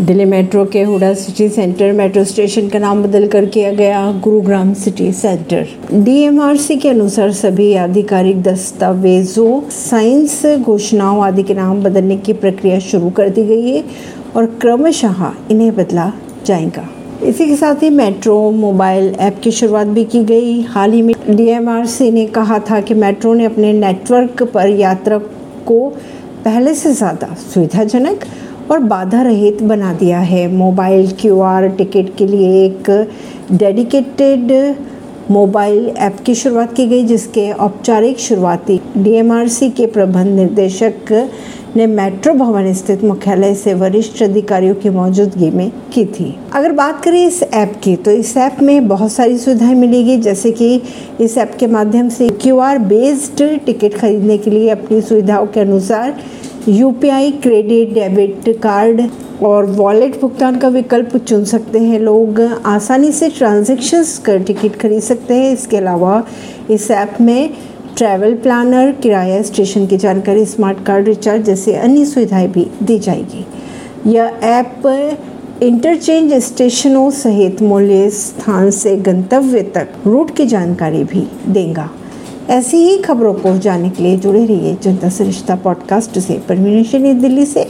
Delhi metro के Huda city centre metro station का नाम बदल कर किया गया गुरुग्राम सिटी सेंटर। डीएमआरसी के अनुसार सभी आधिकारिक दस्तावेजों, साइंस घोषणाओं आदि के नाम बदलने की प्रक्रिया शुरू कर दी गई है और क्रमशः इन्हें बदला जाएगा। इसी के साथ ही मेट्रो, मोबाइल ऐप की शुरुआत भी की गई। हाल ही में डीएमआरसी ने कहा था कि मेट्रो ने अपने नेटवर्क पर यात्रा को पहले से ज़्यादा सुविधाजनक और बाधा रहित बना दिया है। मोबाइल, क्यूआर टिकट के लिए एक डेडिकेटेड मोबाइल ऐप की शुरुआत की गई, जिसके औपचारिक शुरुआती डीएमआरसी के प्रबंध निर्देशक ने मेट्रो भवन स्थित मुख्यालय से वरिष्ठ अधिकारियों की मौजूदगी में की थी। अगर बात करें इस ऐप की तो इस ऐप में बहुत सारी सुविधाएँ मिलेगी, जैसे कि इस ऐप के माध्यम से क्यूआर बेस्ड टिकट खरीदने के लिए अपनी सुविधाओं के अनुसार यूपीआई क्रेडिट, डेबिट कार्ड और वॉलेट भुगतान का विकल्प चुन सकते हैं लोग। आसानी से ट्रांजेक्शन्स कर टिकट खरीद सकते हैं। इसके अलावा इस ऐप में ट्रैवल प्लानर, किराया स्टेशन की जानकारी, स्मार्ट कार्ड रिचार्ज जैसे अन्य सुविधाएँ भी दी जाएगी। यह ऐप इंटरचेंज स्टेशनों सहित मूल्य स्थान से गंतव्य तक रूट की जानकारी भी देगा। ऐसी ही खबरों को जानने के लिए जुड़े रहिए जनता सरिश्ता पॉडकास्ट से। परवीन दिल्ली से।